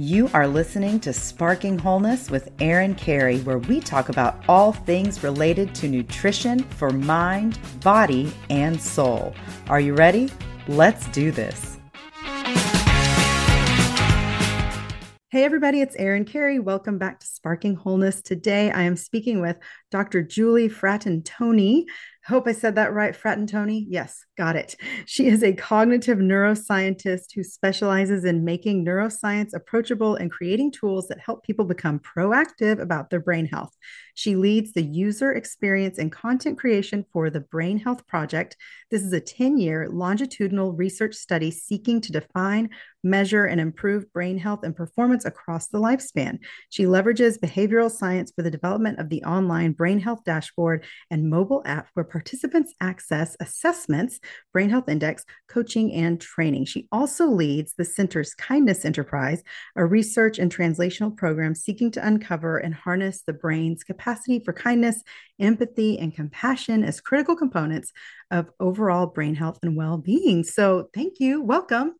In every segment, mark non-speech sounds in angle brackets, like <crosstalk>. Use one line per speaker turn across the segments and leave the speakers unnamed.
You are listening to Sparking Wholeness with Erin Carey, where we talk about all things related to nutrition for mind, body, and soul. Are you ready? Let's do this. Hey, everybody, it's Erin Carey. Welcome back to Sparking Wholeness. Today, I am speaking with Dr. Julie Fratantoni. Hope I said that right, Fratantoni. Yes, got it. She is a cognitive neuroscientist who specializes in making neuroscience approachable and creating tools that help people become proactive about their brain health. She leads the user experience and content creation for the Brain Health Project. This is a 10 year longitudinal research study seeking to define, measure, and improve brain health and performance across the lifespan. She leverages behavioral science for the development of the online brain health dashboard and mobile app where participants access assessments, brain health index, coaching, and training. She also leads the center's Kindness Enterprise, a research and translational program seeking to uncover and harness the brain's capacity for kindness, empathy, and compassion as critical components of overall brain health and well being. So, thank you. Welcome.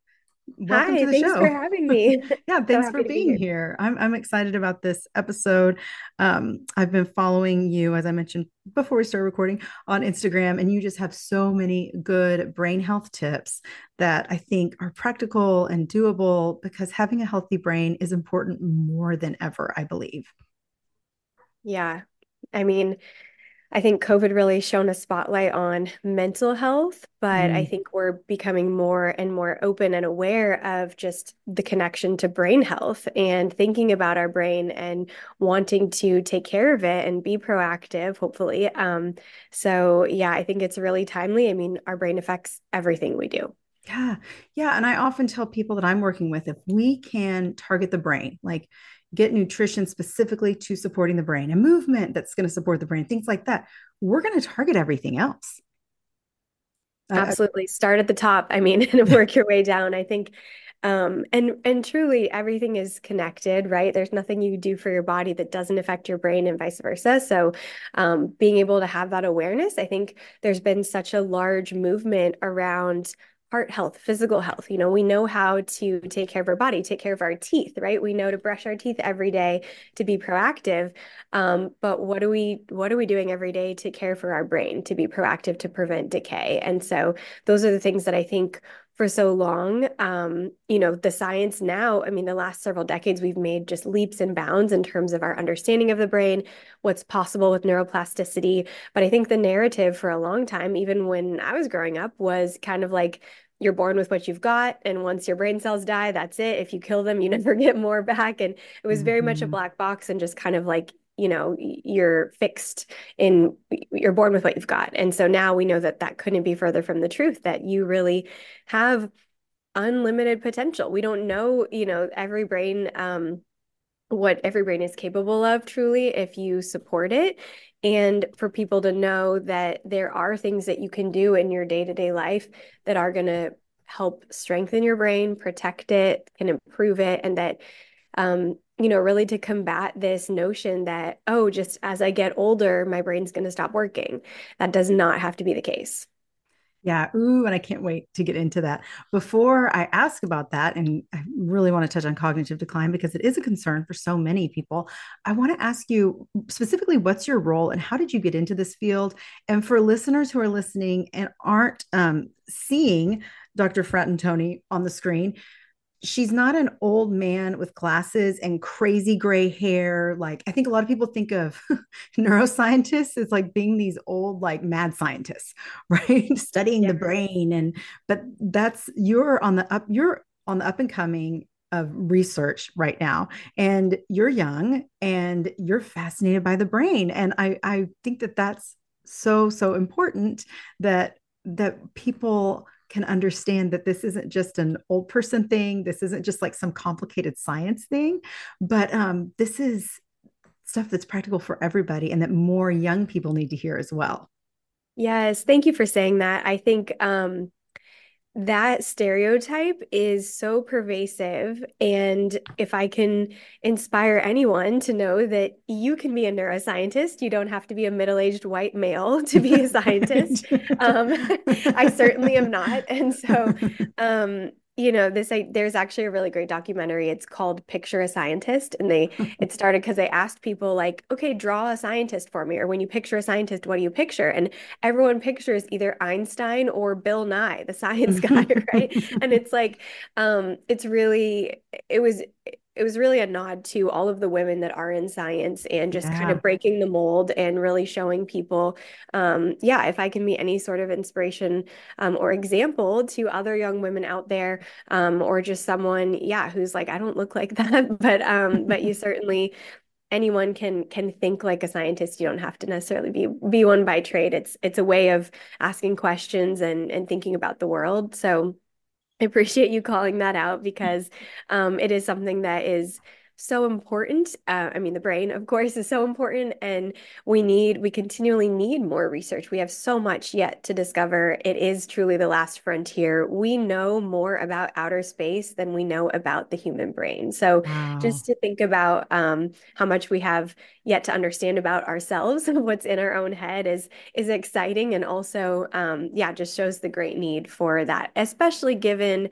Welcome Hi, thanks show. for having <laughs> me.
yeah, <laughs> thanks so for being be here. here. I'm, I'm excited about this episode. Um, I've been following you, as I mentioned before we started recording, on Instagram, and you just have so many good brain health tips that I think are practical and doable because having a healthy brain is important more than ever, I believe.
Yeah. I mean, I think COVID really shone a spotlight on mental health, but mm. I think we're becoming more and more open and aware of just the connection to brain health and thinking about our brain and wanting to take care of it and be proactive, hopefully. Um, so, yeah, I think it's really timely. I mean, our brain affects everything we do.
Yeah. Yeah. And I often tell people that I'm working with if we can target the brain, like get nutrition specifically to supporting the brain and movement that's going to support the brain, things like that, we're going to target everything else.
Absolutely. Start at the top. I mean, <laughs> and work your way down. I think um and and truly everything is connected right there's nothing you do for your body that doesn't affect your brain and vice versa so um being able to have that awareness i think there's been such a large movement around heart health, physical health. You know, we know how to take care of our body, take care of our teeth, right? We know to brush our teeth every day to be proactive. Um, but what are we what are we doing every day to care for our brain, to be proactive, to prevent decay? And so those are the things that I think for so long. Um, you know, the science now, I mean, the last several decades, we've made just leaps and bounds in terms of our understanding of the brain, what's possible with neuroplasticity. But I think the narrative for a long time, even when I was growing up, was kind of like, you're born with what you've got and once your brain cells die that's it if you kill them you <laughs> never get more back and it was very mm-hmm. much a mm-hmm. black box and just kind of like you know you're fixed in you're born with what you've got. And so now we know that that couldn't be further from the truth that you really have unlimited potential. We don't know you know every brain um what every brain is capable of truly if you support it. And for people to know that there are things that you can do in your day-to-day life that are going to help strengthen your brain protect it can improve it and that um, you know, really to combat this notion that, oh, just as I get older, my brain's going to stop working. That does not have to be the case.
Yeah. Ooh, and I can't wait to get into that. Before I ask about that, and I really want to touch on cognitive decline because it is a concern for so many people, I want to ask you specifically what's your role and how did you get into this field? And for listeners who are listening and aren't um, seeing Dr. Fratantoni on the screen, she's not an old man with glasses and crazy gray hair like i think a lot of people think of <laughs> neuroscientists as like being these old like mad scientists <laughs> right? Studying yeah. the brain and but that's you're on the up you're on the up and coming of research right now. And you're young and you're fascinated by the brain. And i i think that that's so so important that that people can understand that this isn't just an old person thing. This isn't just like some complicated science thing, but um, this is stuff that's practical for everybody and that more young people need to hear as well.
Yes, thank you for saying that. I think um, that stereotype is so pervasive. And if I can inspire anyone to know that you can be a neuroscientist, you don't have to be a middle aged white male <laughs> to be a scientist. <laughs> um, <laughs> I certainly am not. And so, um, you know, this I, there's actually a really great documentary. It's called Picture a Scientist, and they <laughs> it started because they asked people like, okay, draw a scientist for me, or when you picture a scientist, what do you picture? And everyone pictures either Einstein or Bill Nye, the <laughs> science guy, right? and it's like, um, it's really, it was it was really a nod to all of the women that are in science and just yeah. kind of breaking the mold and really showing people, um, yeah, if I can be any sort of inspiration um, or example to other young women out there, um, or just someone, yeah, who's like, I don't look like <laughs> that, but um, but you <laughs> certainly anyone can can think like a scientist. You don't have to necessarily be be one by trade. It's it's a way of asking questions and and thinking about the world. So I appreciate you calling that out because um, it is something that is so important. Uh, I mean, the brain, of course, is so important, and we need, we continually need more research. We have so much yet to discover. It is truly the last frontier. We know more about outer space than we know about the human brain. So, wow. just to think about um, how much we have yet to understand about ourselves, <laughs> what's in our own head, is is exciting, and also, um, yeah, just shows the great need for that, especially given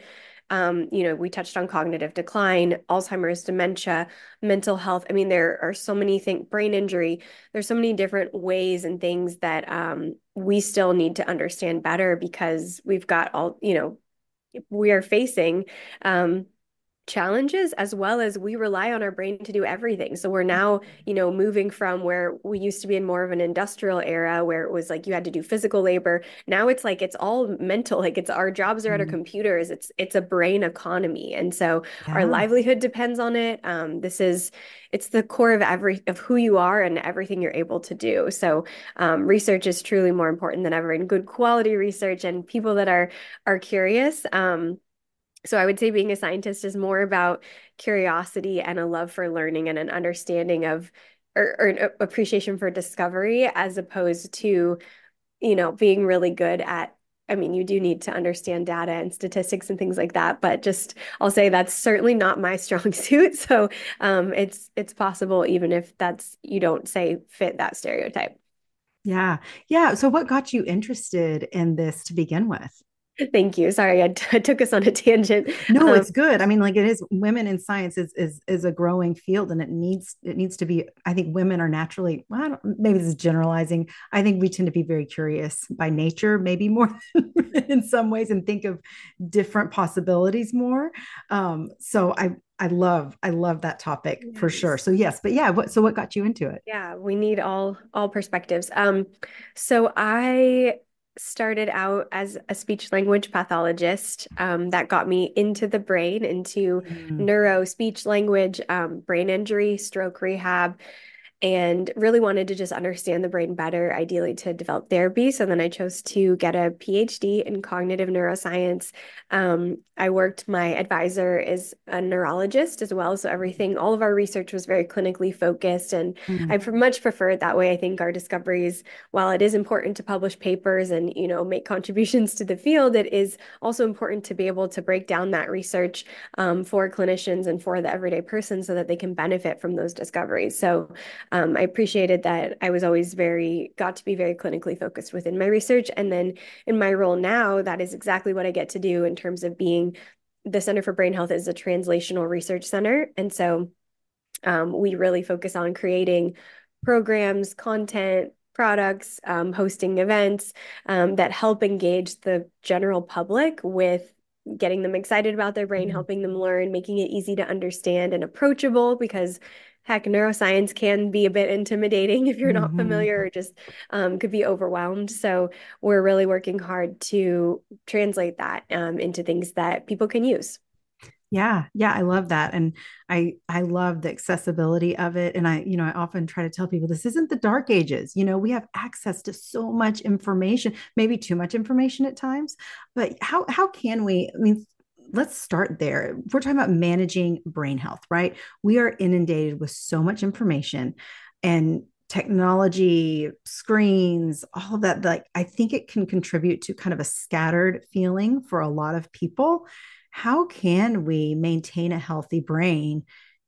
um, you know, we touched on cognitive decline, Alzheimer's, dementia, mental health. I mean, there are so many things, brain injury. There's so many different ways and things that um, we still need to understand better because we've got all, you know, we are facing um, challenges as well as we rely on our brain to do everything. So we're now, you know, moving from where we used to be in more of an industrial era where it was like you had to do physical labor. Now it's like it's all mental. Like it's our jobs are mm-hmm. at our computers. It's it's a brain economy. And so yeah. our livelihood depends on it. Um, this is it's the core of every of who you are and everything you're able to do. So um, research is truly more important than ever and good quality research and people that are are curious. Um, so I would say being a scientist is more about curiosity and a love for learning and an understanding of or, or an appreciation for discovery as opposed to, you know, being really good at I mean, you do need to understand data and statistics and things like that, but just I'll say that's certainly not my <laughs> strong suit. So um, it's it's possible even if that's you don't say fit that stereotype.
Yeah, yeah. So what got you interested in this to begin with?
Thank you. Sorry, I, <laughs> took us on a tangent.
No, um, it's good. I mean, like it is. Women in science is is is a growing field, and it needs it needs to be. I think women are naturally. Well, maybe this is generalizing. I think we tend to be very curious by nature, maybe more <laughs> in some ways, and think of different possibilities more. Um, so I I love I love that topic for sure. So yes, but yeah, what so what got you into it?
Yeah, we need all all perspectives. Um so I started out as a speech language pathologist um, that got me into the brain, into mm. neuro, speech language, um, brain injury, stroke rehab and really wanted to just understand the brain better, ideally to develop therapy. So then I chose to get a PhD in cognitive neuroscience. Um, I worked, my advisor is a neurologist as well. So everything, all of our research was very clinically focused. And mm-hmm. I much prefer it that way. I think our discoveries, while it is important to publish papers and, you know, make contributions to the field, it is also important to be able to break down that research um, for clinicians and for the everyday person so that they can benefit from those discoveries. So um, I appreciated that I was always very, got to be very clinically focused within my research. And then in my role now, that is exactly what I get to do in terms of being the Center for Brain Health is a translational research center. And so um, we really focus on creating programs, content, products, um, hosting events um, that help engage the general public with getting them excited about their brain, mm-hmm. helping them learn, making it easy to understand and approachable because heck, neuroscience can be a bit intimidating if you're not mm-hmm. familiar or just um, could be overwhelmed. So we're really working hard to translate that um, into things that people can use.
Yeah, yeah, I love that, and I I love the accessibility of it. And I, you know, I often try to tell people this isn't the dark ages. You know, we have access to so much information, maybe too much information at times. But how how can we? I mean, let's start there. We're talking about managing brain health, right? We are inundated with so much information and technology, screens, all of that. Like, I think it can contribute to kind of a scattered feeling for a lot of people. How can we maintain a healthy brain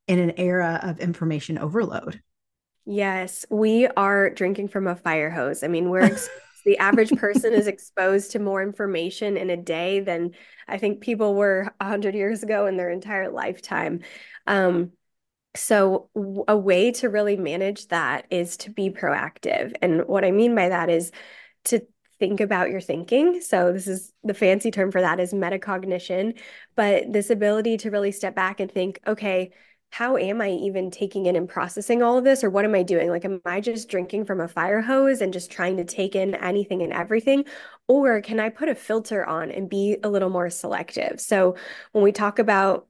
in an era of information overload?
Yes, we are drinking from a fire hose. I mean, we're <laughs> The average person is exposed to more information in a day than I think people were 100 years ago in their entire lifetime. Um, so, a way to really manage that is to be proactive. And what I mean by that is to think about your thinking. So, this is the fancy term for that is metacognition, but this ability to really step back and think, okay, how am I even taking in and processing all of this? Or what am I doing? Like, am I just drinking from a fire hose and just trying to take in anything and everything? Or can I put a filter on and be a little more selective? So, when we talk about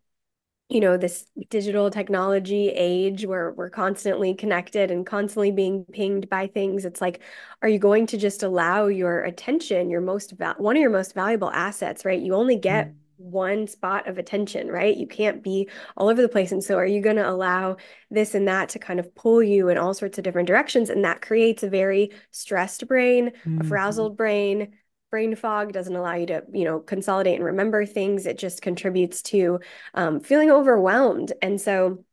you know this digital technology age where we're constantly connected and constantly being pinged by things it's like are you going to just allow your attention your most val- one of your most valuable assets right you only get mm one spot of attention, right? You can't be all over the place. And so, are you going to allow this and that to kind of pull you in all sorts of different directions? And that creates a very stressed brain, mm-hmm. a frazzled brain. Brain fog doesn't allow you to, you know, consolidate and remember things. It just contributes to um, feeling overwhelmed. And so,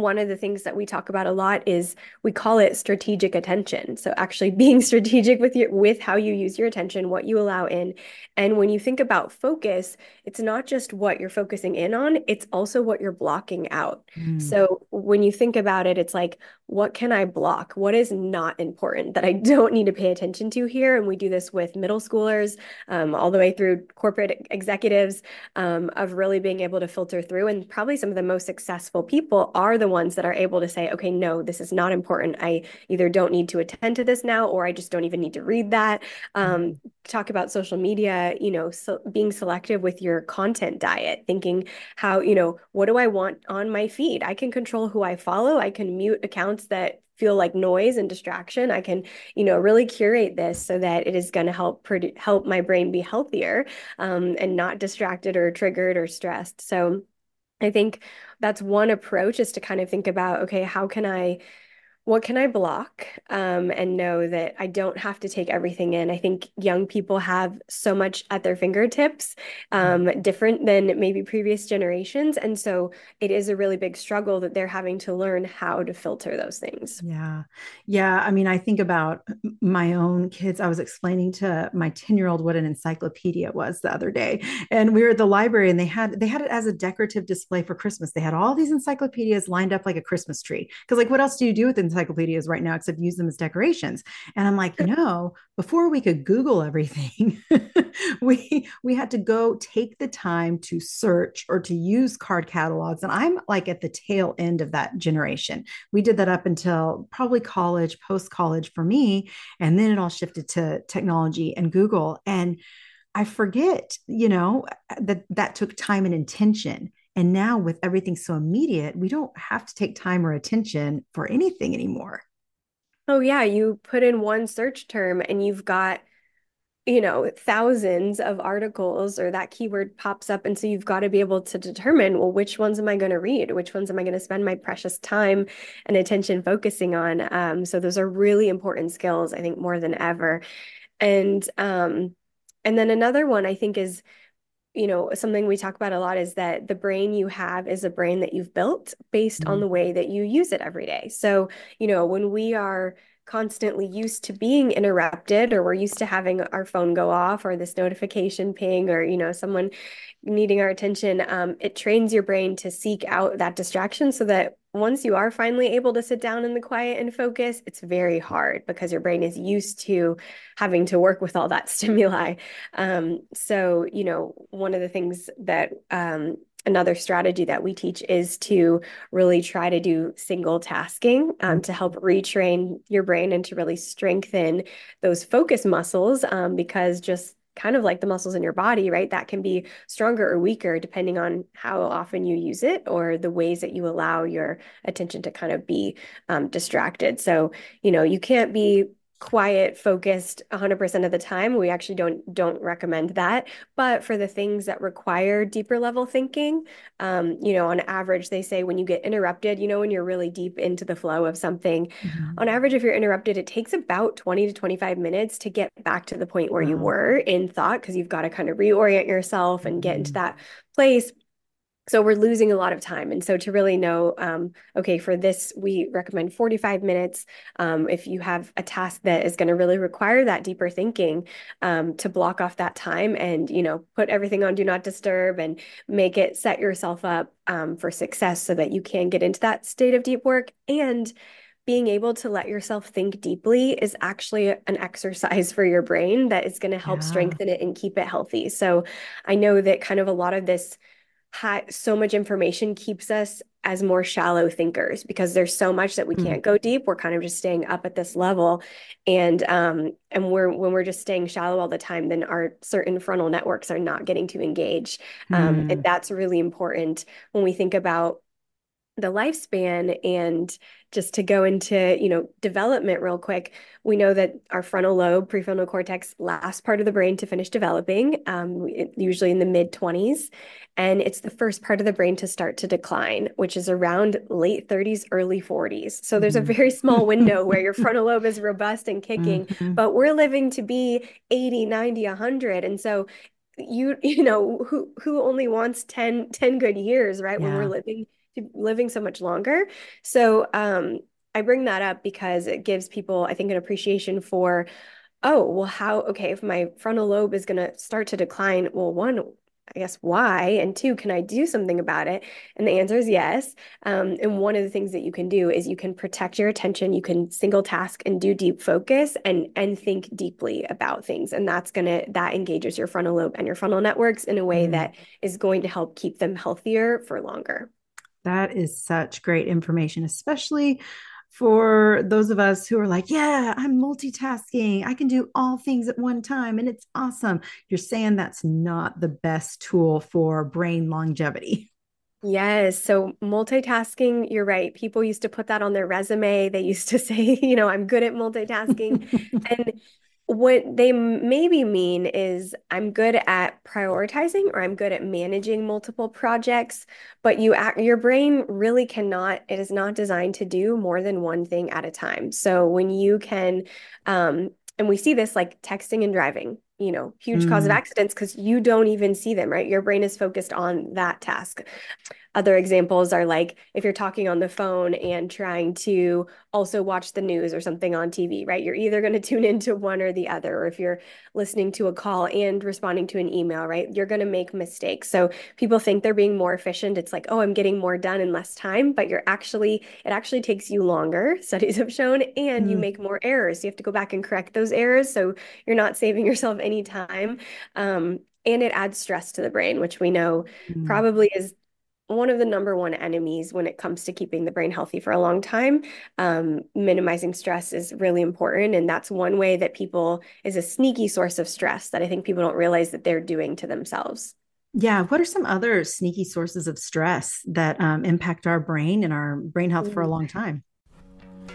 one of the things that we talk about a lot is we call it strategic attention. So actually <laughs> being strategic with your with how you use your attention what you allow in. And when you think about focus it's not just what you're focusing in on it's also what you're blocking out. Mm. so when you think about it it's like what can i block? What is not important that i <laughs> don't need to pay attention to here? And we do this with middle schoolers um, all the way through corporate executives um, of really being able to filter through. And probably some of the most successful people are the ones that are able to say, okay, no, this is not important. I either don't need to attend to this now, or I just don't even need to read that. Um, mm-hmm. talk about social media, you know, so being selective with your content diet, thinking how, you know, what do I want on my feed? I can control who I follow. I can mute accounts that feel like noise and distraction i can you know really curate this so that it is going to help produ- help my brain be healthier um, and not distracted or triggered or stressed so I think that's one approach is to kind of think about, okay, how can I what can I block um, and know that I don't have to take everything in? I think young people have so much at their fingertips, um, different than maybe previous generations. And so it is a really big struggle that they're having to learn how to filter those things.
Yeah. Yeah. I mean, I think about my own kids. I was explaining to my 10 year old what an encyclopedia was the other day. And we were at the library and they had, they had it as a decorative display for Christmas. They had all these encyclopedias lined up like a Christmas tree. Cause like, what else do you do with encyclopedias? Encyclopedias right now except use them as decorations. And i'm like you know before we could google everything <laughs> we we had to go take the time to search or to use card catalogs. And i'm like at the tail end of that generation. We did that up until probably college post college for me and then it all shifted to technology and google. And I forget, you know, that that took time and intention. And now, with everything so immediate, we don't have to take time or attention for anything anymore.
Oh, yeah. You put in one search term and you've got, you know, thousands of articles or that keyword pops up. And so you've got to be able to determine, well, which ones am I going to read? Which ones am I going to spend my precious time and attention focusing on? Um, so those are really important skills, I think, more than ever. And, um, and then another one I think is you know, something we talk about a lot is that the brain you have is a brain that you've built based mm-hmm. on the way that you use it every day. So, you know, when we are constantly used to being interrupted or we're used to having our phone go off or this notification ping or you know someone needing our attention um, it trains your brain to seek out that distraction so that once you are finally able to sit down in the quiet and focus, it's very hard because your brain is used to having to work with all that <laughs> stimuli. Um, so, you know, one of the things that um, another strategy that we teach is to really try to do single tasking um, to help retrain your brain and to really strengthen those focus muscles um, because just kind of like the muscles in your body, right? That can be stronger or weaker depending on how often you use it or the ways that you allow your attention to kind of be um, distracted. So, you know, you can't be quiet focused 100% of the time we actually don't don't recommend that but for the things that require deeper level thinking um, you know on average they say when you get interrupted you know when you're really deep into the flow of something mm-hmm. on average if you're interrupted it takes about 20 to 25 minutes to get back to the point where wow. you were in thought because you've got to kind of reorient yourself and get into mm-hmm. that place so we're losing a lot of time. And so to really know, um, okay, for this, we recommend 45 minutes. Um, if you have a task that is going to really require that deeper thinking, um, to block off that time and, you know, put everything on do not disturb and make it set yourself up um, for success so that you can get into that state of deep work and being able to let yourself think deeply is actually an exercise <laughs> for your brain that is going to help yeah. strengthen it and keep it healthy. So I know that kind of a lot of this high, so much information keeps us as more shallow thinkers because there's so much that we mm. can't go deep. We're kind of just staying up at this level, and um, and we're when we're just staying shallow all the time, then our certain frontal networks are not getting to engage, um, mm. and that's really important when we think about the lifespan and just to go into you know development real quick we know that our frontal lobe prefrontal cortex last part of the brain to finish developing um, usually in the mid 20s and it's the first part of the brain to start to decline which is around late 30s early 40s so there's mm-hmm. a very small window <laughs> where your frontal lobe is robust and kicking mm-hmm. but we're living to be 80 90 100 and so you <laughs> you know who who only wants 10 10 good years right yeah. when we're living living so much longer. So um, I bring that up because it gives people, I think, an appreciation for, oh, well, how, okay, if my frontal lobe is going to start to decline, well, one, I guess why, and two, can I do something about it? And the answer is yes. Um, and one of the things that you can do is you can protect your attention. You can single task and do deep focus and and think deeply about things, and that's gonna that engages your frontal lobe and your frontal networks in a way mm. that is going to help keep them healthier for longer.
That is such great information, especially for those of us who are like, yeah, I'm multitasking. I can do all things at one time and it's awesome. You're saying that's not the best tool for brain longevity.
Yes. So multitasking, you're right. People used to put that on their resume. They used to <laughs> say, you know, I'm good at multitasking. <laughs> and what they maybe mean is I'm good at prioritizing or I'm good at managing multiple projects, but you your brain really cannot, it is not designed to do more than one thing at a time. So when you can, um, and we see this like texting and driving, you know, huge mm. cause of mm. accidents because you don't even see them, right? Your brain is focused on that task. Other examples are like if you're talking on the phone and trying to also watch the news or something on TV, right? You're either going <laughs> to tune into one or the other. Or if you're listening to a call and responding to an email, right? You're going to make mistakes. So people think they're being more efficient. It's like, oh, I'm getting more done in less time, but you're actually, it actually takes you longer, <laughs> studies have shown, and mm. you make more errors. You have to go back and correct those errors. So you're not saving yourself any time. Um, and it adds stress to the brain, which we know mm. probably is one of the number one enemies when it comes to keeping the brain healthy for a long time. Um, minimizing stress is really important. And that's one way that people is a sneaky source of stress that I think people don't realize that they're doing to themselves.
Yeah. What are some other sneaky sources of stress that um, impact our brain and our brain health for a long time?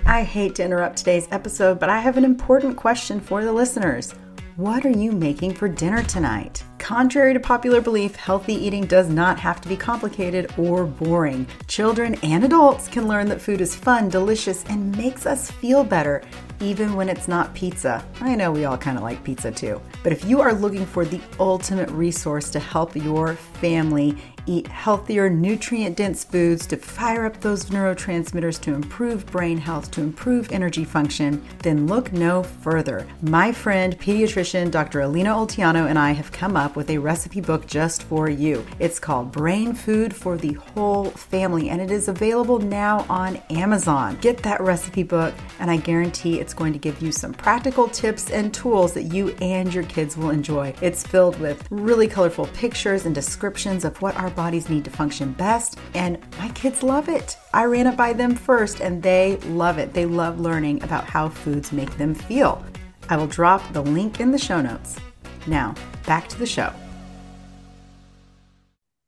I hate to interrupt today's episode, but I have an important question for the listeners. What are you making for dinner tonight? Contrary to popular belief, healthy eating does not have to be complicated or boring. Children and adults can learn that food is fun, delicious, and makes us feel better, even when it's not pizza. I know we all kind of like pizza too. But if you are looking for the ultimate resource to help your family eat healthier, nutrient dense foods to fire up those neurotransmitters to improve brain health, to improve energy function, then look no further. My friend, pediatrician Dr. Alina Olteanu, and I have come up with a recipe book just for you. It's called Brain Food for the Whole Family, and it is available now on Amazon. Get that recipe book, and I guarantee it's going to give you some practical tips and tools that you and your kids will enjoy. It's filled with really colorful pictures and descriptions of what our bodies need to function best, and my kids love it. I ran it by them first, and they love it. They love learning about how foods make them feel. I will drop the link in the show notes. Now, back to the show.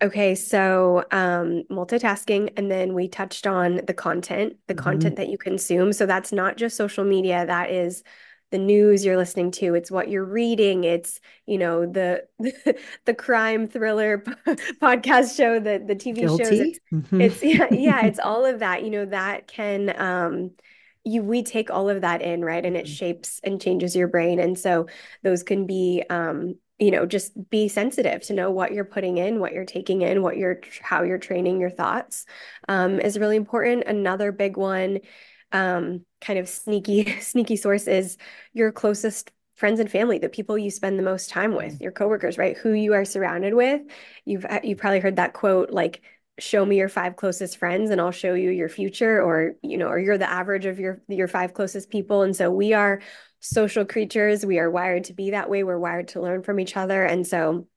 Okay, so um, multitasking, and then we touched on the content, the mm-hmm. content that you consume. So that's not just social media, that is the news you're listening to it's what you're reading it's you know the <laughs> the, crime thriller <laughs> podcast show the the tv Guilty. shows it's, mm-hmm. it's yeah <laughs> yeah it's all of that you know that can um you we take all of that in right and it mm-hmm. shapes and changes your brain and so those can be um you know, just be sensitive to know what you're putting in, what you're taking in, what you're how you're training your thoughts um, is really important. Another big one, um, kind of sneaky, <laughs> sneaky source is your closest friends and family, the people you spend the most time with, your coworkers, right? Who you are surrounded with. You've you've probably heard that quote like show me your five closest friends and I'll show you your future or you know or you're the average of your your five closest people. And so we are social creatures. We are wired to be that way. We're wired to learn from each other. And so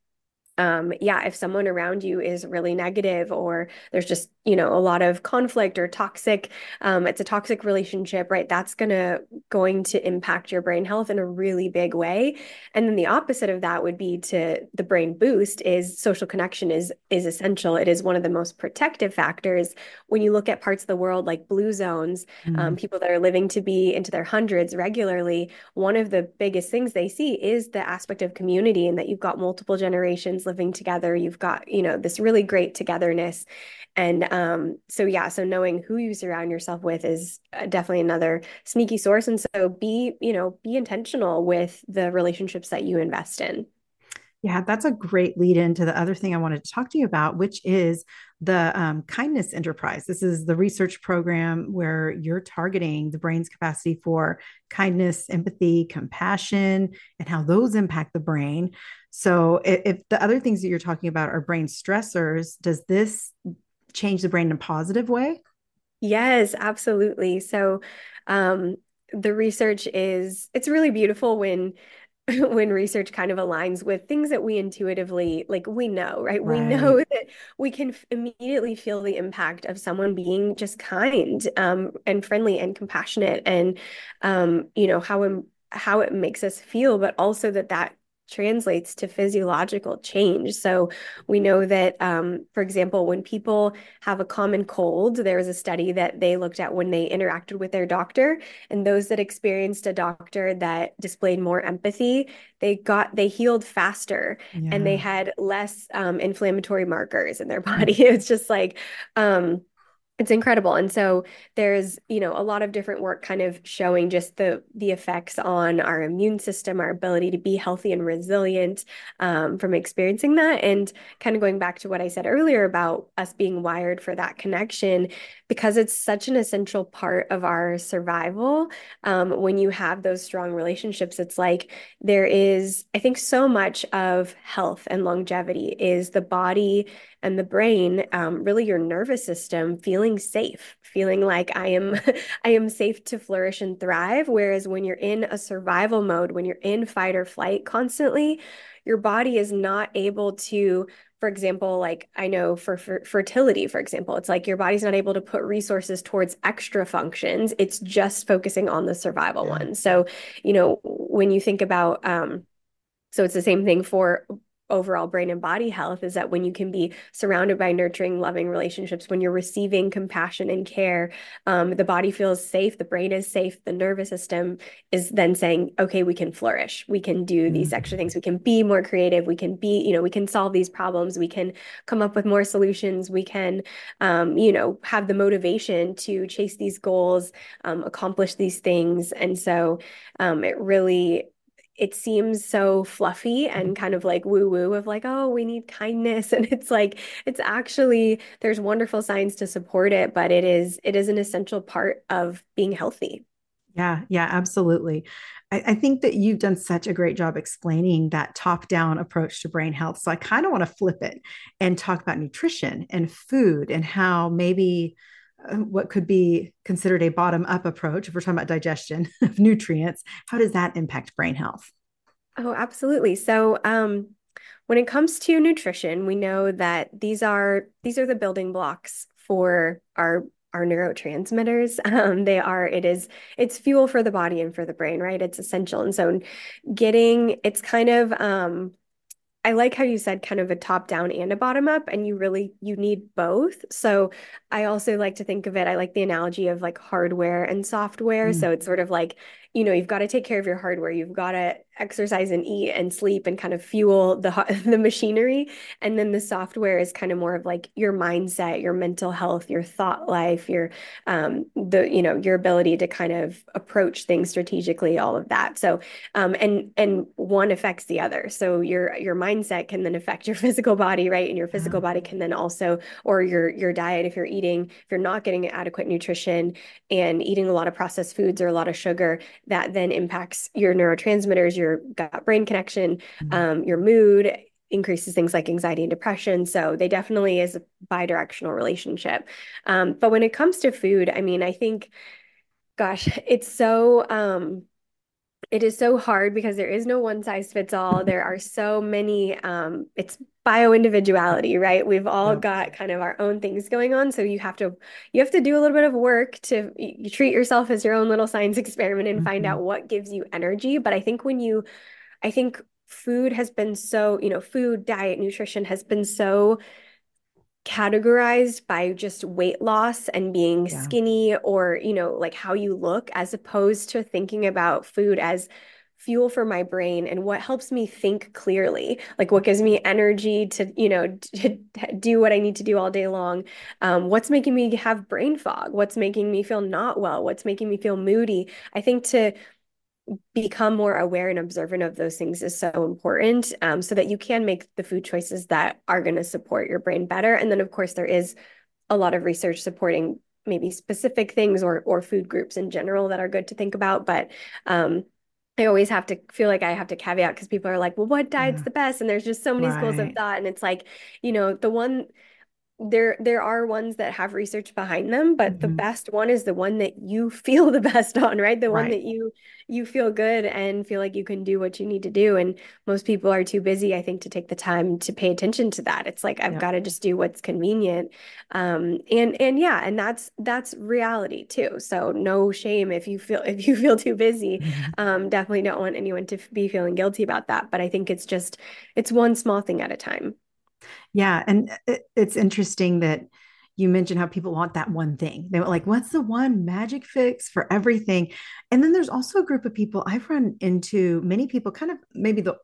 um, yeah, if someone around you is really negative or there's just, you know, a lot of conflict or toxic, um, it's a toxic relationship, right? That's gonna going to impact your brain health in a really big way. And then the opposite of that would be to the brain boost is social connection is is essential. It is one of the most protective factors when you look at parts of the world like blue zones, mm. um, people that are living to be into their hundreds regularly. One of the biggest things they see is the aspect of community and that you've got multiple generations living together. You've got, you know, this really great togetherness. And um, so, yeah, so knowing who you surround yourself with is uh, definitely another sneaky source. And so be, you know, be intentional with the relationships that you invest in.
Yeah, that's a great lead into the other thing I wanted to talk to you about, which is the um, Kindness Enterprise. This is the research program where you're targeting the brain's capacity for kindness, empathy, compassion, and how those impact the brain. So, if, if the other things that you're talking about are brain stressors, does this change the brain in a positive way?
Yes, absolutely. So, um, the research is it's really beautiful when <laughs> when research kind of aligns with things that we intuitively like we know right? right, we know that we can f- immediately feel the impact of someone being just kind um, and friendly and compassionate and um, you know how how it makes us feel but also that that translates to physiological change. So we know that, um, for example, when people have a common cold, there was a study that they looked at when they interacted with their doctor, and those that experienced a doctor that displayed more empathy, they got they healed faster yeah. and they had less um, inflammatory markers in their body. <laughs> it's just like um, it's incredible and so there's you know a lot of different work kind of showing just the the effects on our immune system our ability to be healthy and resilient um, from experiencing that and kind of going back to what i said earlier about us being wired for that connection because it's such an essential part of our survival um, when you have those strong relationships it's like there is i think so much of health and longevity is the body and the brain um, really your nervous system feeling safe feeling like i am <laughs> i am safe to flourish and thrive. Whereas when you're in a survival mode when you're in fight or flight constantly your body is not able to for example like i know for, for fertility for example it's like your body's not able to put resources towards extra functions. It's just focusing on the survival yeah. one. So you know when you think about um so it's the same thing for overall brain and body health is that when you can be surrounded by nurturing, loving relationships, when you're receiving compassion and care, um, the body feels safe, the brain is safe, the nervous system is then saying, okay, we can flourish, we can do these extra mm-hmm. things, we can be more creative, we can be, you know, we can solve these problems, we can come up with more solutions, we can, um, you know, have the motivation to chase these goals, um, accomplish these things. And so um, it really it seems so fluffy and mm-hmm. kind of like woo woo of like, oh, we need kindness. <laughs> And it's like, it's actually, there's wonderful science to support it, but it is, it is an essential part of being healthy.
Yeah, yeah, absolutely. I, I think that you've done such a great job explaining that top down approach to brain health. So I kind of want to flip it and talk about nutrition and food and how maybe what could be considered a bottom up approach, if we're talking about digestion <laughs> of nutrients, how does that impact brain health?
Oh, absolutely. So, um, when it comes to nutrition, we know that these are these are the building blocks for our our neurotransmitters. <laughs> Um, they are it is it's fuel for the body and for the brain, right? It's essential, and so getting it's kind of um, I like how you said kind of a top down and a bottom up and you really you need both. So I also like to think of it I like the analogy of like hardware and software. Mm. So it's sort of like you know, you've got to take care of your hardware. You've got to exercise and eat and sleep and kind of fuel the <laughs> the machinery. And then the software is kind of more of like your mindset, your mental health, your thought life, your um the you know your ability to kind of approach things strategically, all of that. So um and and one affects the other. So your your mindset can then affect your <laughs> physical body, right? And your physical body can then also or your your diet if you're eating if you're not getting adequate nutrition and eating a lot of processed foods or a lot of sugar, that then impacts your neurotransmitters, your your gut brain connection, mm-hmm. um, your mood, increases things like anxiety and depression. So they definitely is a bi-directional relationship. Um, but when it comes to food, I mean, I think, gosh, it's so um, it is so hard because there is no one size fits all. There are so many, um, it's bio individuality, right? We've all yeah. got kind of our own things going on. So you have to, you have to do a little bit of work to you treat yourself as your own little science experiment and mm-hmm. find out what gives you energy. But I think when you, I think food has been so, you know, food, diet, nutrition has been so categorized by just weight loss and being yeah. skinny or you know like how you look as opposed to thinking about food as fuel for my brain and what helps me think clearly like what gives me energy to you know <laughs> to do what i need to do all day long. Um, what's making me have brain fog? What's making me feel not well? What's making me feel moody? I think to become more aware and observant of those things is so important um, so that you can make the food choices that are going to support your brain better and then of course there is a lot of research supporting maybe specific things or or food groups in general that are good to think about but um, I always have to feel like I have to caveat because people are like, well, what diet's yeah. the best? And there's just so many right. schools of thought. And it's like, you know, the one there there are ones that have research behind them but mm-hmm. the best one is the one that you <laughs> feel the best on right the one right. that you you feel good and feel like you can do what you need to do and most people are too busy i think to take the time to pay attention to that it's like i've yeah. got to just do what's convenient um and and yeah and that's that's reality too so no shame if you feel <laughs> if you feel too busy mm-hmm. um definitely don't want anyone to be feeling guilty about that but i think it's just it's one small thing at a time
yeah. And uh, it, it's interesting that you mentioned how people want that one thing. They were like, what's the one magic fix for everything? And then there's also a group of people I've run into, many people, kind of maybe the,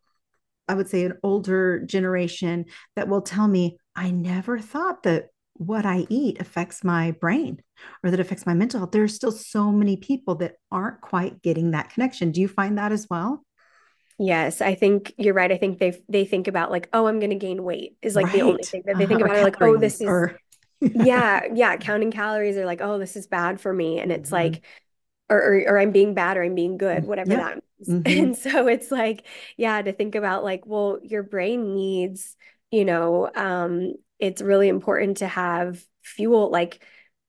I would say an older generation that will tell me, I never thought that what I eat affects my brain or that affects my mental health. There are still so many people that aren't quite getting that connection. Do you find that as well?
Yes, I think you're right. I think they they think about like, oh, I'm going to gain weight is like right. the only thing that they think uh, about. Like, oh, this is or... yeah, <laughs> yeah. Counting calories are like, oh, this is bad for me, and it's mm-hmm. like, or, or, or I'm being bad or I'm being good, whatever yeah. that means. <laughs> Mm-hmm. And so it's like, yeah, to think about like, well, your brain needs, you know, um, it's really important to have fuel like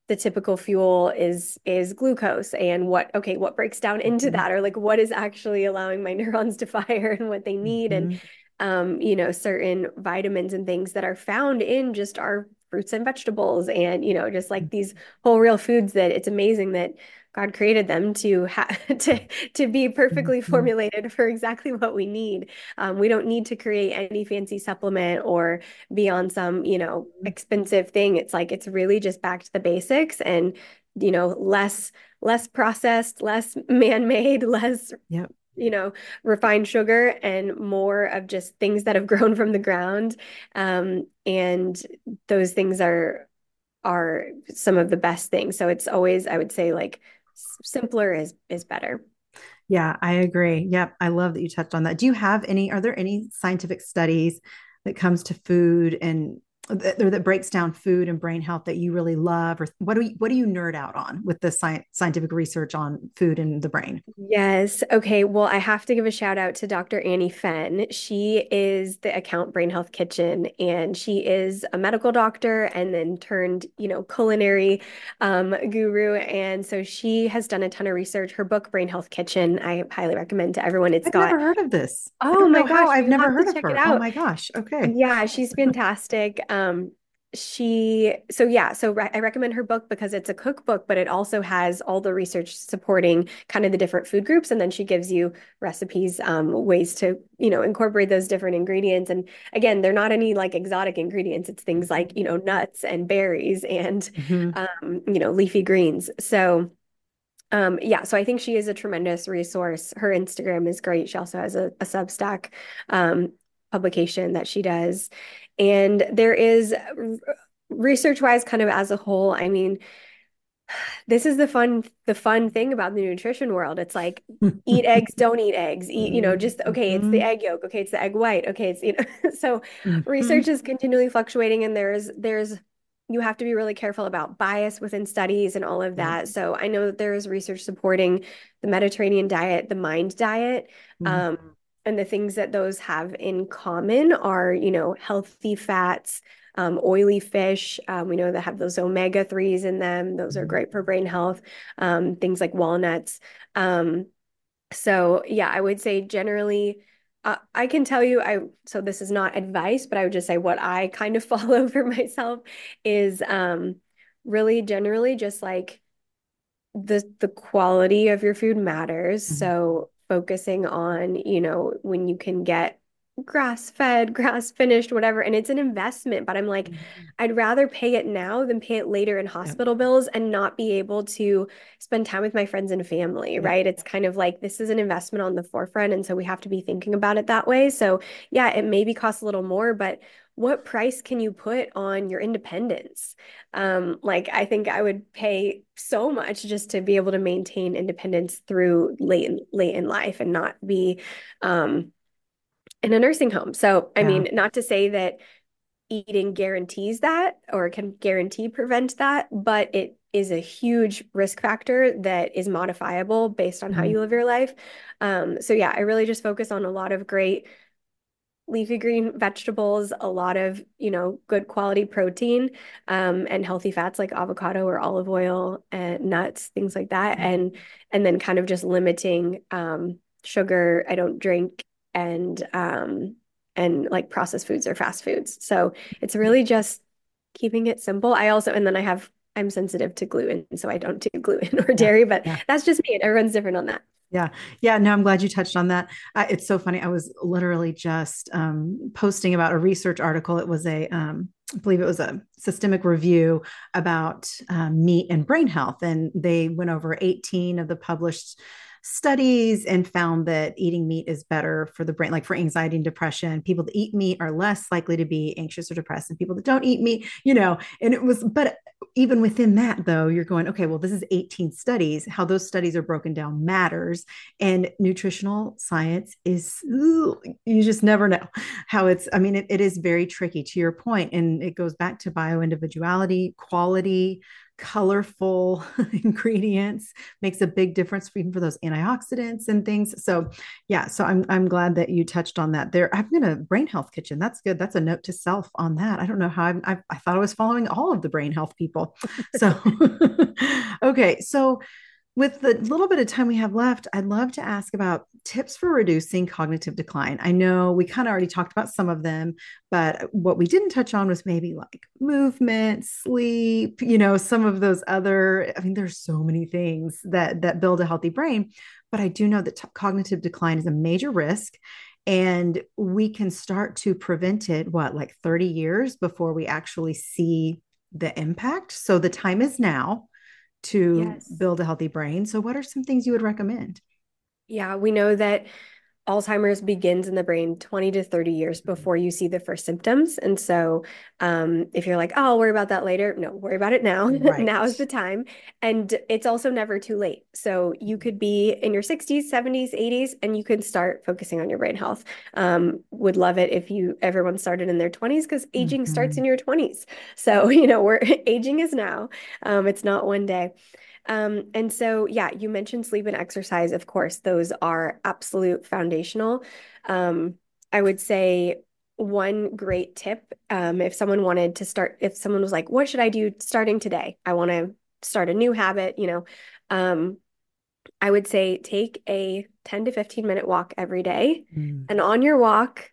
the typical fuel is is glucose and what okay what breaks down into mm-hmm. that or like what is actually allowing my <laughs> neurons to fire and what they need mm-hmm. and um you know certain vitamins and things that are found in just our fruits and vegetables and you know just like these whole real foods that it's amazing that God created them to have <laughs> to to be perfectly mm-hmm. formulated for exactly what we need. Um, we don't need to create any fancy supplement or be on some you know mm-hmm. expensive thing. It's like it's really just back to the basics and you know less less processed, less <laughs> man made, less yep you know, refined sugar and more of just things that have <laughs> grown from the ground. Um, and those things are are some of the best things. So it's always, I would say, like simpler is is better.
Yeah, I agree. Yep, I love that you touched on that. Do you have any? Are there any scientific studies that comes to food and that, that breaks down food and brain health that you really love or what do you what do you nerd out on with the science, scientific research on food and the brain?
Yes. Okay. Well i have to give a shout out to dr annie fenn. She is the account brain health kitchen and she is a medical doctor and then turned you know culinary um, guru. And so she has done a ton of research. Her book brain health kitchen i highly recommend to everyone. It's
I've
got
never heard of this.
Oh my gosh.
I've never heard of her. Oh my gosh. Okay.
Yeah she's fantastic um, she so yeah so re- i recommend her book because it's a cookbook but it also has all the research supporting kind of the different food groups and then she gives you recipes um, ways to you know incorporate those different ingredients and again they're not any like exotic ingredients it's things like you know nuts and berries and mm-hmm. um, you know leafy greens so Um, yeah, so I think she is a tremendous resource. Her Instagram is great. She also has a, a Substack um, publication that she does. And there is research wise, kind of as a whole, I mean, <sighs> this is the fun the fun thing about the nutrition world it's like eat <laughs> eggs don't eat eggs eat you know just okay it's the mm-hmm. egg yolk okay it's the egg white okay it's you know <laughs> so mm-hmm. research is continually fluctuating and there's there's you have to be really careful about bias within studies and all of that so i know that there is research supporting the mediterranean diet the mind diet mm-hmm. um, and the things that those have in common are you know healthy fats um, oily fish. Um, we know that have those omega 3s in them. Those are mm-hmm. great for brain health. Um, things like walnuts. Um, so, yeah, I would say generally, uh, I can tell you, I so this is not advice, but I would just say what I kind of <laughs> follow for myself is um, really generally just like the the quality of your food matters. Mm-hmm. So focusing on, you know, when you can get grass fed, grass finished, whatever. And it's an investment, but I'm like, mm-hmm. I'd rather pay it now than pay it later in hospital bills and not be able to spend time with my friends and family, right? It's kind of like this is an investment on the forefront. And so we have to be thinking about it that way. So, yeah, it maybe costs a little more, but what price can you put on your independence? Um, like I think I would pay so much just to be able to maintain independence through late in, late in life and not be um, in a nursing home. So, I yeah. mean, not to say that eating guarantees that or can guarantee prevent that, but it is a huge risk factor that is modifiable based on mm-hmm. how you live your life. Um, so yeah, I really just focus on a lot of great leafy green vegetables, a lot of, you know, good quality protein, um, and healthy fats like avocado or olive oil and nuts, things like that. Mm-hmm. And and then kind of just limiting um, sugar. I don't drink and um and like processed foods or fast foods. So it's really just keeping it simple. I also and then I have I'm sensitive to gluten, so I don't do <laughs> gluten or dairy, but yeah. that's just me. Everyone's different on that.
Yeah. Yeah. No, I'm glad you touched on that. Uh, it's so funny. I was literally just um, posting about a research article. It was a, um, I believe it was a systemic review about um, meat and brain health. And they went over 18 of the published studies and found that eating meat is better for the brain, like for anxiety and depression. People that eat meat are less likely to be anxious or depressed than people that don't eat meat, you know. And it was, but even within that, though, you're going, okay, well, this is 18 studies. How those studies are broken down matters. And nutritional science is, you just never know how it's, I mean, it, it is very tricky to your point, And it goes back to bio individuality, quality, colorful <laughs> ingredients makes a big difference for, even for those antioxidants and things. So yeah, so I'm I'm glad that you touched on that. There, I'm gonna brain health kitchen. That's good. That's a note to self on that. I don't know how I'm, I, I thought I was following all of the brain health people. So <laughs> okay, so with the little bit of time we have left, I'd love to ask about tips for reducing cognitive decline. I know we kind of already talked about some of them, but what we didn't touch on was maybe like movement, sleep, you know, some of those other I mean there's so many things that that build a healthy brain, but I do know that t- cognitive decline is a major risk and we can start to prevent it what like 30 years before we actually see the impact. So the time is now to yes. build a healthy brain. So, what are some things you would recommend?
Yeah, we know that Alzheimer's begins in the brain 20 to 30 years mm-hmm. before you see the first symptoms. And so, um, if you're like, oh, I'll worry about that later, no, worry about it now. <laughs> Right. now is the time. And it's also never too late. So, you could be in your 60s, 70s, 80s, and you can start focusing on your brain health. Um, would love it if you everyone started in their 20s because aging mm-hmm. starts in your 20s. So, <laughs> you know, we're <laughs> aging is now, um, it's not one day. Um, and so, yeah, you mentioned sleep and exercise. Of course, those are absolute foundational. Um, I would say one great tip um, if someone wanted to start, if someone was like, what should I do starting today? I want to start a new habit, you know. Um, I would say take a 10 to 15 minute walk every day. Mm. And on your walk,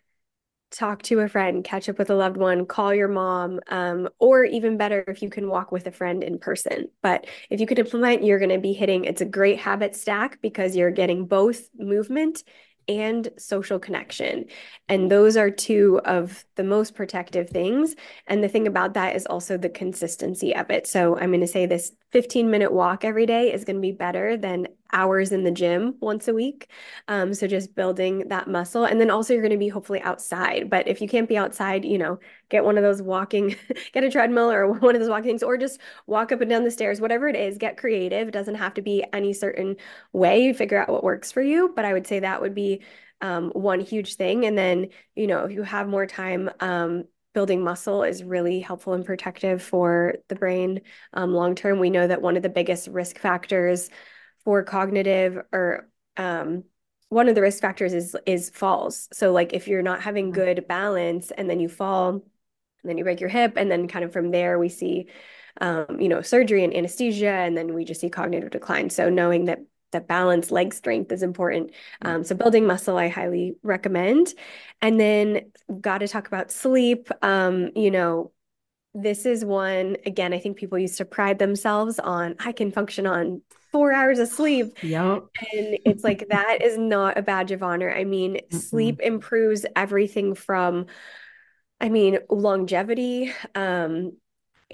talk to a friend, catch up with a loved one, call your mom, um, or even better if you can walk with a friend in person. But if you could implement, you're going to be hitting it's a great habit stack because you're getting both movement and social connection. And those are two of the most protective things. And the thing about that is also the consistency of it. So I'm going to say this 15 minute walk every day is going to be better than hours in the gym once a week. Um, so just building that muscle. And then also you're going to be hopefully outside. But if you can't be outside, you know, get one of those walking, <laughs> get a treadmill or <laughs> one of those walking things, or just walk up and down the stairs, whatever it is, get creative. It doesn't have to be any certain way. Figure out what works for you. But I would say that would be um, one huge thing. And then, you know, if you have more time, um, building muscle is really helpful and protective for the brain um, long term. We know that one of the biggest risk factors for cognitive or um, one of the risk factors is is falls. So like if you're not having mm-hmm. good balance and then you fall, and then you break your hip, and then kind of from there we see um, you know, surgery and anesthesia, and then we just see cognitive decline. So knowing that that balance leg strength is important mm. um, so building muscle i highly recommend and then got to talk about sleep um, you know this is one again i think people used to pride themselves on i can function on four hours of sleep
yep.
and it's like that is not a badge of honor i mean mm sleep improves everything from i mean longevity um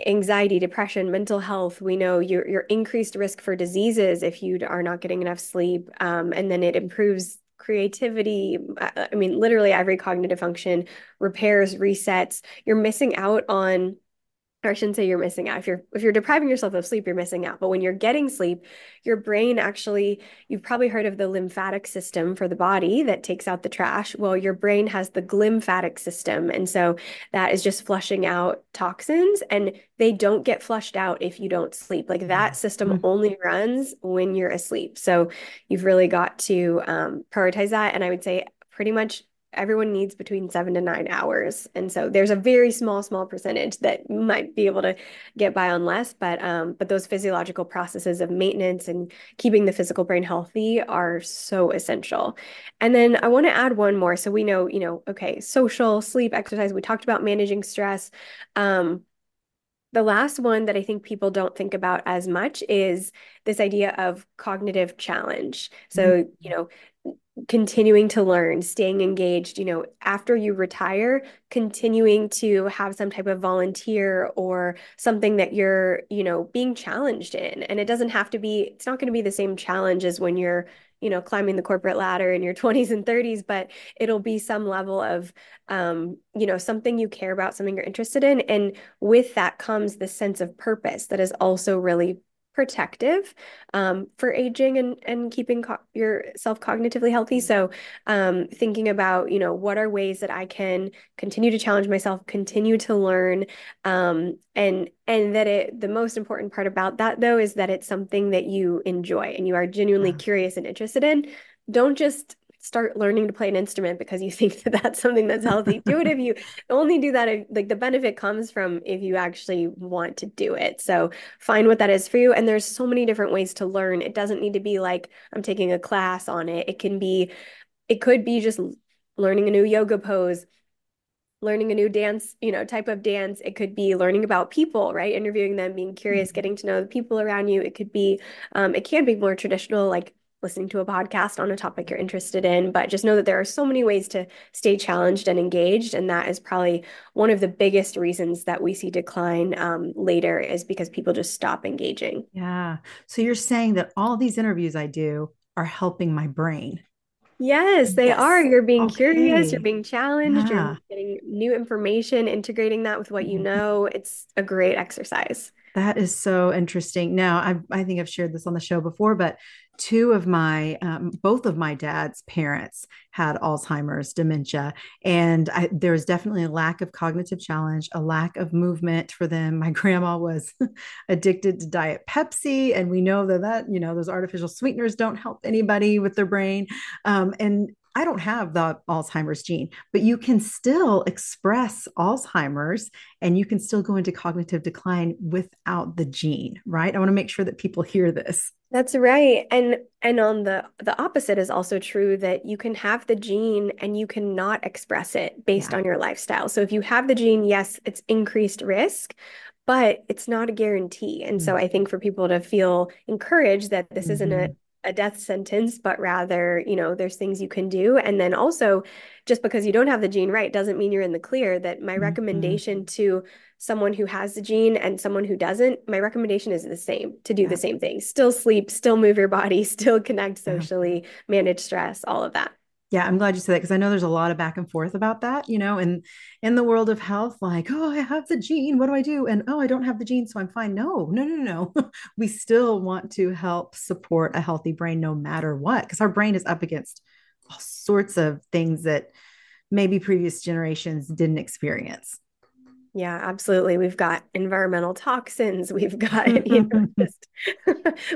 anxiety, depression, mental health. We know your your increased risk for diseases if you are not getting enough sleep, um, and then it improves creativity. I mean, literally every cognitive function repairs, resets. You're missing out on or I shouldn't say you're missing out. If you're if you're depriving yourself of sleep, you're missing out. But when you're getting sleep, your brain actually, you've probably heard of the lymphatic system for the body that takes out the trash. Well, your brain has the glymphatic system. And so that is just flushing out toxins and they don't get flushed out if you don't sleep. Like that system mm-hmm. only runs when you're asleep. So you've really got to um, prioritize that. And I would say pretty much everyone needs between seven to nine hours. And so there's a very small, small percentage that might be able to get by on less, but um, but those physiological processes of maintenance and keeping the physical brain healthy are so essential. And then I want to add one more. So we know, you know, okay, social, sleep, exercise. We talked about managing stress. Um, the last one that I think people don't think about as much is this idea of cognitive challenge. So, mm-hmm. you know, continuing to learn, staying engaged, you know, after you retire, continuing to have some type of volunteer or something that you're, you know, being challenged in. And it doesn't have to be, it's not going to be the same challenge as when you're, you know, climbing the corporate ladder in your <laughs> 20s and 30s, but it'll be some level of, um, you know, something you care about, something you're interested in. And with that comes the sense of purpose that is also really protective um, for aging and and keeping co- yourself cognitively healthy. So, um, thinking about you know what are ways that I can continue to challenge myself, continue to learn, um, and and that it the most important part about that though is that it's something that you enjoy and you are genuinely yeah. curious and interested in. Don't just start learning to play an instrument because you <laughs> think that that's something that's healthy. do it if you <laughs> only do that. If, like the benefit comes from if you actually want to do it. So find what that is for you. And there's so many different ways to learn. It doesn't need to be like I'm taking a class on it. It can be, it could be just learning a new yoga pose learning a new dance, you know, type of dance. It could be learning about people, right? Interviewing them, being curious, mm-hmm. getting to know the people around you. It could be, um, it can be more traditional, like listening to a podcast on a topic you're interested in, but just know that there are so many ways to stay challenged and engaged. And that is probably one of the biggest reasons that we see decline um, later is because people just stop engaging.
Yeah. So you're saying that all these interviews I do are helping my brain.
Yes, they yes. are. You're being okay. curious, you're being challenged, yeah. you're getting new information, integrating that with what you mm-hmm. know. It's a great exercise.
That is so interesting. Now, I, I think I've shared this on the show before, but two of my um, both of my dad's parents had alzheimer's dementia and I, there was definitely a lack of cognitive challenge a lack of movement for them. My <laughs> grandma was <laughs> addicted to diet pepsi and we know that that you know those artificial sweeteners don't help anybody with their brain. Um, and I don't have the Alzheimer's gene, but you can still express Alzheimer's and you can still go into cognitive decline without the gene, right? I want to make sure that people hear this.
That's right. And and on the the opposite is also true that you can have the gene and you cannot express it based yeah. on your lifestyle. So if you have the gene, yes, it's increased risk, but it's not a guarantee. And mm-hmm. so I think for people to feel encouraged that this mm-hmm. isn't a mm-hmm a death sentence, but rather, you know, there's things you can do. And then also, just because you don't have the gene right doesn't mean you're in the clear. That my mm-hmm. recommendation to someone who has the gene and someone who doesn't, my recommendation is the same to do yeah. the same thing. Still sleep, still move your body, <laughs> still connect socially, yeah. manage stress, all of that.
Yeah, I'm glad you said that because I know there's a lot of back and forth about that, you know, and in the world of health, like, oh, I have the gene, what do I do? And oh, I don't have the gene, so I'm fine. No, no, no, no. <laughs> we still want to help support a healthy brain no matter what, because our brain is up against all sorts of things that maybe previous generations didn't experience.
Yeah, absolutely. We've got environmental toxins. We've got, <laughs> you know, just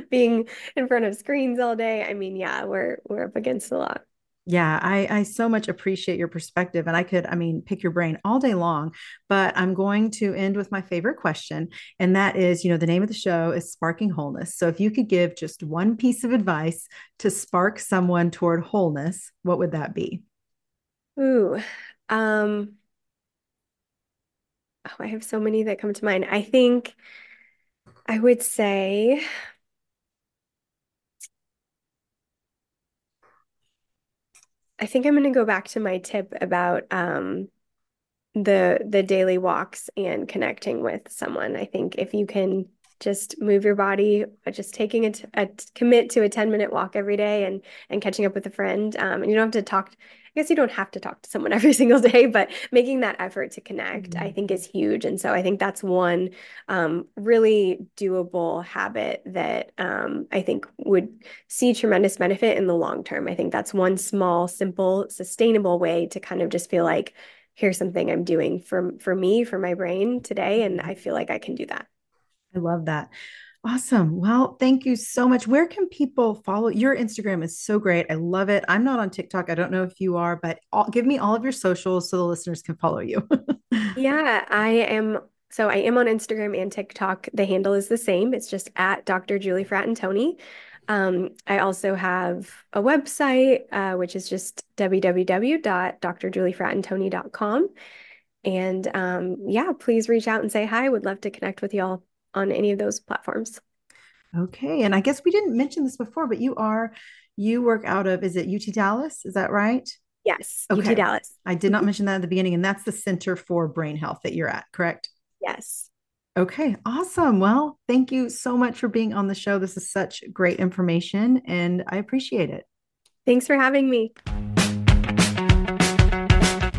<laughs> being in front of screens all day. I mean, yeah, we're we're up against a lot.
Yeah, I, I so much appreciate your perspective. And I could, I mean, pick your brain all day long, but I'm going to end with my favorite question. And that is, you know, the name of the show is Sparking Wholeness. So if you could give just one piece of advice to spark someone toward wholeness, what would that be?
Ooh, um, oh, I have so many that come to mind. I think I would say I think I'm going to go back to my tip about um, the the daily walks and connecting with someone. I think if you can just move your body, just taking a, commit to a 10 minute walk every day and and catching up with a friend. Um, and you don't have to talk guess you don't have to talk to someone <laughs> every single day, but making that effort to connect, mm-hmm. I think, is huge. And so I think that's one um, really doable habit that um, I think would see tremendous benefit in the long term. I think that's one small, simple, sustainable way to kind of just feel like, here's something I'm doing for for me, for my brain today, and mm-hmm. I feel like I can do that.
I love that. Awesome. Well, thank you so much. Where can people follow? Your Instagram is so great. I love it. I'm not on TikTok. I don't know if you are, but all, give me all of your socials so the listeners can follow you. <laughs>
yeah, I am. So I am on Instagram and TikTok. The handle is the same. It's just at Dr. Julie Fratantoni. Um, I also have a website, uh, which is just www.drjuliefratantoni.com. And um, yeah, please reach out and say hi. Would love to connect with y'all on any of those platforms.
Okay. And I guess we didn't mention this before, but you are, you work out of, is it UT Dallas? Is that right?
Yes, okay. UT Dallas.
I did not mm-hmm. mention that at the beginning, and that's the Center for Brain Health that you're at, correct?
Yes.
Okay, awesome. Well, thank you so much for being on the show. This is such great information, and I appreciate it.
Thanks for having me.